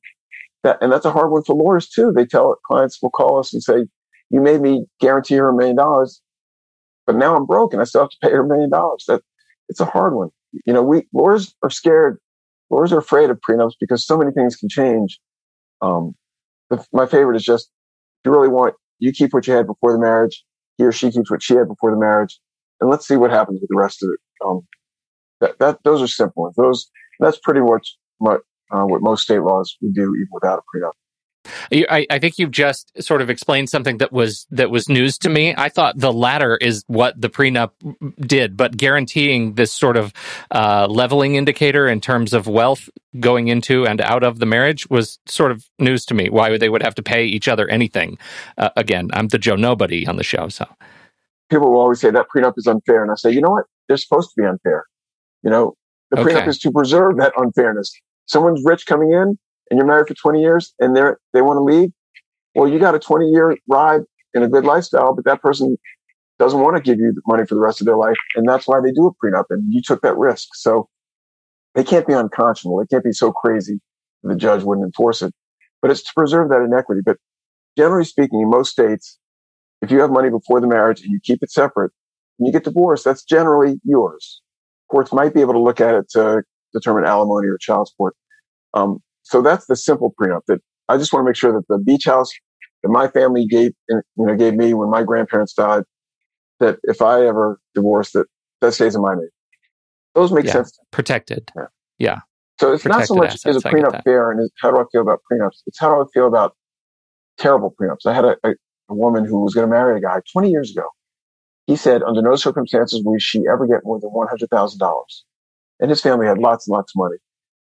that and that's a hard one for lawyers too. They tell clients will call us and say, "You made me guarantee her a million dollars, but now I'm broke and I still have to pay her a million dollars." That it's a hard one. You know, we lawyers are scared. Lawyers are afraid of prenups because so many things can change. Um, the, my favorite is just if you really want, you keep what you had before the marriage. He or she keeps what she had before the marriage, and let's see what happens with the rest of it. Um, that, that those are simple ones. Those that's pretty much what uh, what most state laws would do even without a prenup. I, I, think you've just sort of explained something that was that was news to me. I thought the latter is what the prenup did, but guaranteeing this sort of uh, leveling indicator in terms of wealth going into and out of the marriage was sort of news to me. Why they would have to pay each other anything? Uh, again, I'm the Joe Nobody on the show, so people will always say that prenup is unfair, and I say, you know what? They're supposed to be unfair. You know, the okay. prenup is to preserve that unfairness. Someone's rich coming in and you're married for 20 years and they're, they want to leave. Well, you got a 20 year ride in a good lifestyle, but that person doesn't want to give you the money for the rest of their life. And that's why they do a prenup and you took that risk. So they can't be unconscionable. They can't be so crazy the judge wouldn't enforce it, but it's to preserve that inequity. But generally speaking, in most states, if you have money before the marriage and you keep it separate and you get divorced, that's generally yours. Courts might be able to look at it to determine alimony or child support. Um, so that's the simple prenup that I just want to make sure that the beach house that my family gave, you know, gave me when my grandparents died, that if I ever divorce, that that stays in my name. Those make yeah. sense. Protected. Yeah. yeah. So it's Protected not so much assets, is a prenup fair and how do I feel about prenups? It's how do I feel about terrible prenups. I had a, a, a woman who was going to marry a guy 20 years ago. He said under no circumstances will she ever get more than $100,000. And his family had lots and lots of money.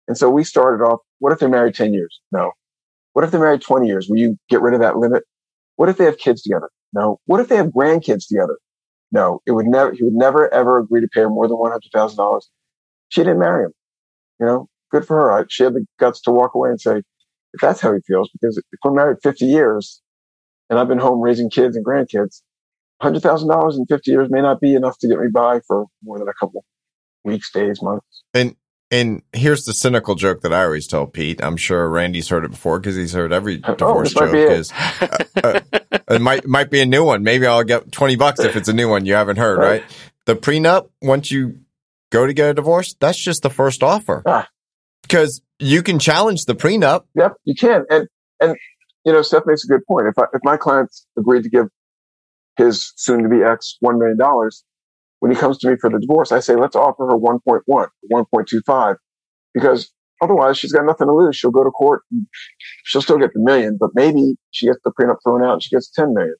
And so we started off, what if they're married 10 years? No. What if they're married 20 years? Will you get rid of that limit? What if they have kids together? No. What if they have grandkids together? No. It would never, he would never ever agree to pay her more than $100,000. She didn't marry him. You know, good for her. She had the guts to walk away and say, if that's how he feels, because if we're married 50 years and I've been home raising kids and grandkids, $100,000 in 50 years may not be enough to get me by for more than a couple weeks, days, months. And and here's the cynical joke that I always tell Pete. I'm sure Randy's heard it before because he's heard every oh, divorce oh, joke. Is uh, uh, it might might be a new one. Maybe I'll get twenty bucks if it's a new one you haven't heard. Right? right? The prenup once you go to get a divorce, that's just the first offer ah. because you can challenge the prenup. Yep, you can. And and you know, Seth makes a good point. If I, if my clients agreed to give his soon to be ex one million dollars, when he comes to me for the divorce, I say, let's offer her 1.1, 1.25, because otherwise she's got nothing to lose. She'll go to court. she'll still get the million, but maybe she gets the prenup thrown out and she gets 10 million.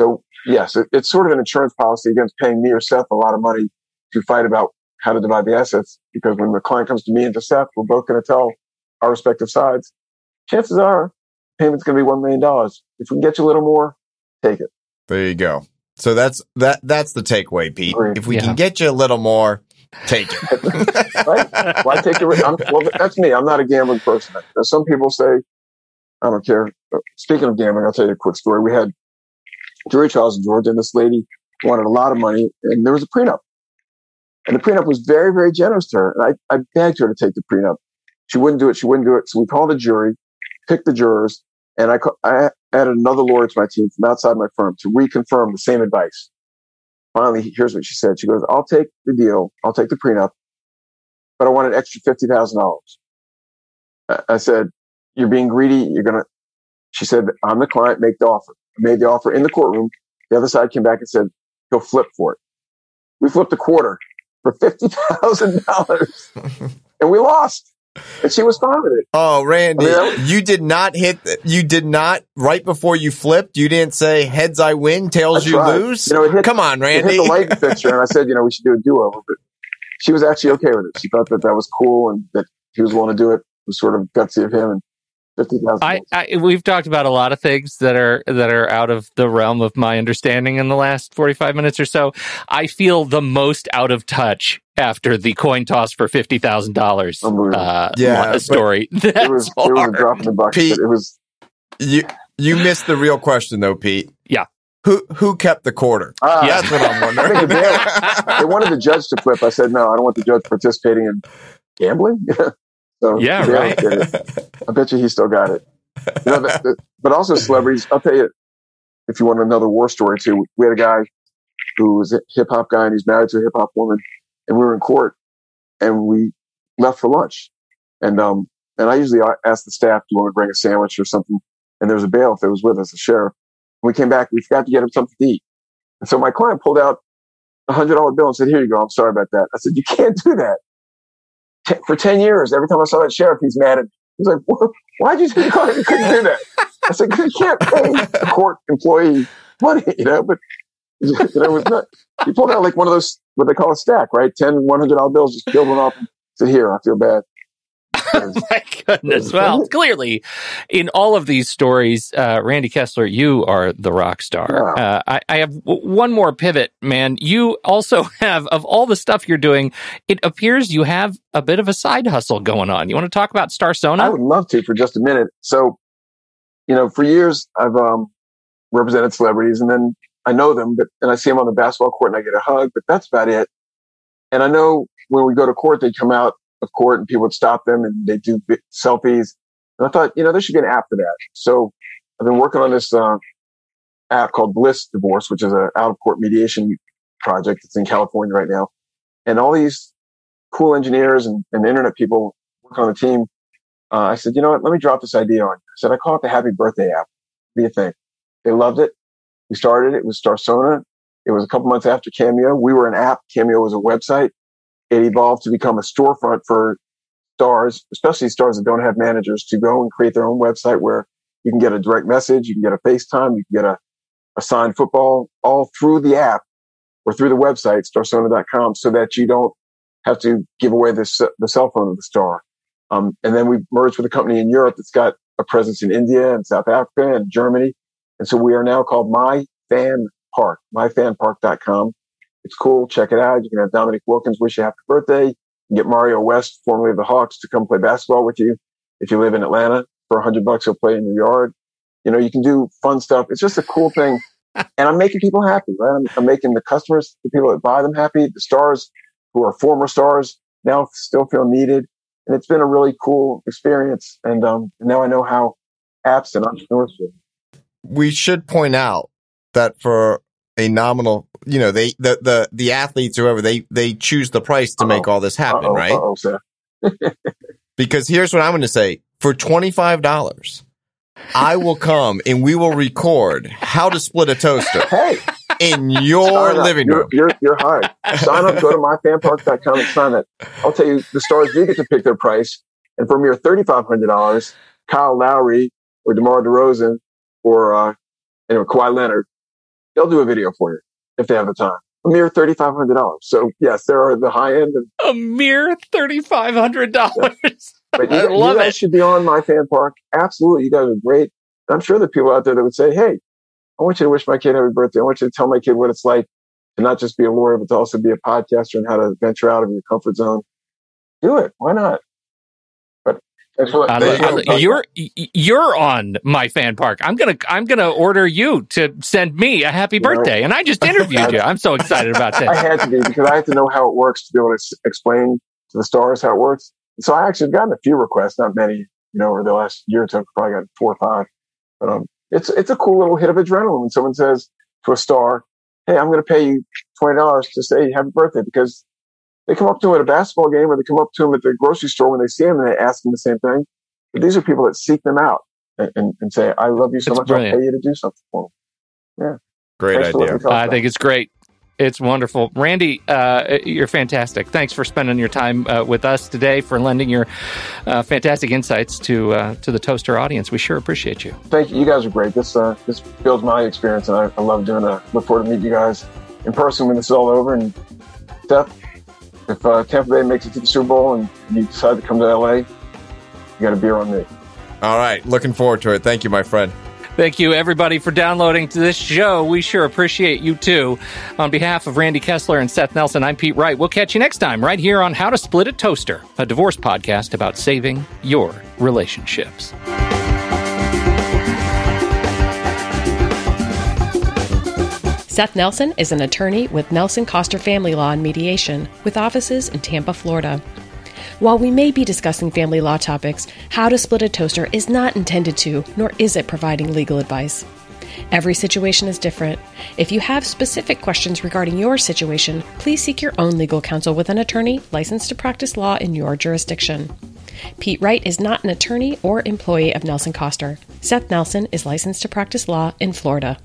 So yes, it, it's sort of an insurance policy against paying me or Seth a lot of money to fight about how to divide the assets. Because when the client comes to me and to Seth, we're both going to tell our respective sides. Chances are payment's going to be $1 million. If we can get you a little more, take it. There you go. So that's that. That's the takeaway, Pete. If we yeah. can get you a little more, take it. right? Why take it? I'm, well, that's me. I'm not a gambling person. Some people say, I don't care. Uh, speaking of gambling, I'll tell you a quick story. We had jury trials in Georgia, and this lady wanted a lot of money, and there was a prenup. And the prenup was very, very generous to her. And I, I begged her to take the prenup. She wouldn't do it. She wouldn't do it. So we called the jury, picked the jurors, and I, I added another lawyer to my team from outside my firm to reconfirm the same advice. Finally, here's what she said. She goes, I'll take the deal. I'll take the prenup, but I want an extra $50,000. I, I said, you're being greedy. You're going to, she said, I'm the client, make the offer. I made the offer in the courtroom. The other side came back and said, he'll flip for it. We flipped a quarter for $50,000 and we lost. And she oh, was fine with it. Oh, Randy, I mean, you did not hit, you did not, right before you flipped, you didn't say heads I win, tails I you lose. You know, it hit- Come on, It Randy. hit the light fixture and I said, you know, we should do a do over. But she was actually okay with it. She thought that that was cool and that he was willing to do it. It was sort of gutsy of him and 50,000. I, I we've talked about a lot of things that are that are out of the realm of my understanding in the last 45 minutes or so. I feel the most out of touch after the coin toss for $50,000 uh Yeah, li- story. That's it was, it was a drop in the bucket. Pete. It was, you, you missed the real question though, Pete. Yeah. Who, who kept the quarter? Yeah. That's what I'm wondering. they wanted the judge to flip. I said, no, I don't want the judge participating in gambling. so Yeah, right. I bet you he still got it. You know, but also celebrities. I'll tell you, if you want another war story too, we had a guy who was a hip hop guy and he's married to a hip hop woman, and we were in court and we left for lunch, and um and I usually ask the staff, do you want to bring a sandwich or something? And there was a bailiff that was with us, a sheriff. When we came back, we forgot to get him something to eat, and so my client pulled out a hundred dollar bill and said, "Here you go. I'm sorry about that." I said, "You can't do that." T- for ten years, every time I saw that sheriff, he's mad at me. He's like, "Wha- "Why'd you client you couldn't do that?" I said, "'Cause "You can't pay a court employee money, you know." But you know, it was not. He pulled out like one of those what they call a stack, right? Ten one hundred dollar bills, just peeled one off. Said, "Here, I feel bad." My goodness. Well, clearly, in all of these stories, uh, Randy Kessler, you are the rock star. Uh, I, I have w- one more pivot, man. You also have, of all the stuff you're doing, it appears you have a bit of a side hustle going on. You want to talk about Starsona? I would love to for just a minute. So, you know, for years I've um, represented celebrities, and then I know them, but and I see them on the basketball court, and I get a hug, but that's about it. And I know when we go to court, they come out of court, and people would stop them, and they do selfies. And I thought, you know, there should be an app for that. So I've been working on this uh, app called Bliss Divorce, which is an out of court mediation project. It's in California right now, and all these cool engineers and, and internet people working on the team uh, I said, you know what? Let me drop this idea on you. I said, I call it the Happy Birthday app. What do you think? They loved it. We started it with Starsona. It was a couple months after Cameo. We were an app. Cameo was a website. It evolved to become a storefront for stars, especially stars that don't have managers, to go and create their own website where you can get a direct message, you can get a FaceTime, you can get a, signed football all through the app or through the website, starsona.com, so that you don't have to give away the, the cell phone of the star. Um, and then we merged with a company in Europe that's got a presence in India and South Africa and Germany. And so we are now called My Fan Park, myfanpark.com. It's cool. Check it out. You can have Dominique Wilkins wish you a happy birthday. You can get Mario West, formerly of the Hawks, to come play basketball with you. If you live in Atlanta for a hundred bucks, he'll play in your yard. You know, you can do fun stuff. It's just a cool thing. and I'm making people happy, right? I'm, I'm making the customers, the people that buy them happy, the stars who are former stars now still feel needed and it's been a really cool experience. And um, now I know how apps and entrepreneurs feel. we should point out that for a nominal, you know, they the the the athletes, whoever they they choose the price to make all this happen, Uh-oh, right? Uh-oh, Seth. Because here's what I'm going to say: for twenty five dollars, I will come and we will record how to split a toaster Hey, in your sign up. living You're, room. you're, you're hired. Sign up. Go to myfanpark.com and sign up. I'll tell you, the stars do get to pick their price. And for mere $3,500, Kyle Lowry or DeMar DeRozan or uh, anyway, Kawhi Leonard, they'll do a video for you if they have the time. A mere $3,500. So yes, there are the high end and A mere $3,500. But you, I you love guys it. should be on my fan park. Absolutely. You guys are great. I'm sure the people out there that would say, Hey, I want you to wish my kid happy birthday. I want you to tell my kid what it's like to not just be a lawyer, but to also be a podcaster and how to venture out of your comfort zone. Do it. Why not? But thanks for I There lo- you go. I lo- you're you're on my fan park. I'm gonna I'm gonna order you to send me a happy know- birthday, and I just interviewed you. I'm so excited about it. I had to be because I had to know how it works to be able to explain to the stars how it works. So I actually have gotten a few requests, not many, you know, over the last year or two. Probably got four or five. But um, it's it's a cool little hit of adrenaline when someone says to a star, "Hey, I'm going to pay you twenty dollars to say happy birthday," because they come up to him at a basketball game or they come up to him at the grocery store when they see him and they ask him the same thing. But these are people that seek them out and, and, and say, I love you so It's much, brilliant. I'll pay you to do something for me. Yeah, great Thanks idea. I about think it's great. It's wonderful. Randy, uh, you're fantastic. Thanks for spending your time uh, with us today, for lending your uh, fantastic insights to uh, to the Toaster audience. We sure appreciate you. Thank you. You guys are great. This, uh, this builds my experience and I, I love doing it. Look forward to meeting you guys in person when this is all over. And Seth, if uh, Tampa Bay makes it to the Super Bowl and you decide to come to LA, you got a beer on me. All right. Looking forward to it. Thank you, my friend. Thank you, everybody, for downloading to this show. We sure appreciate you too. On behalf of Randy Kessler and Seth Nelson, I'm Pete Wright. We'll catch you next time right here on How to Split a Toaster, a divorce podcast about saving your relationships. Seth Nelson is an attorney with Nelson Koster Family Law and Mediation, with offices in Tampa, Florida. While we may be discussing family law topics, How to Split a Toaster is not intended to, nor is it providing legal advice. Every situation is different. If you have specific questions regarding your situation, please seek your own legal counsel with an attorney licensed to practice law in your jurisdiction. Pete Wright is not an attorney or employee of Nelson Koster. Seth Nelson is licensed to practice law in Florida.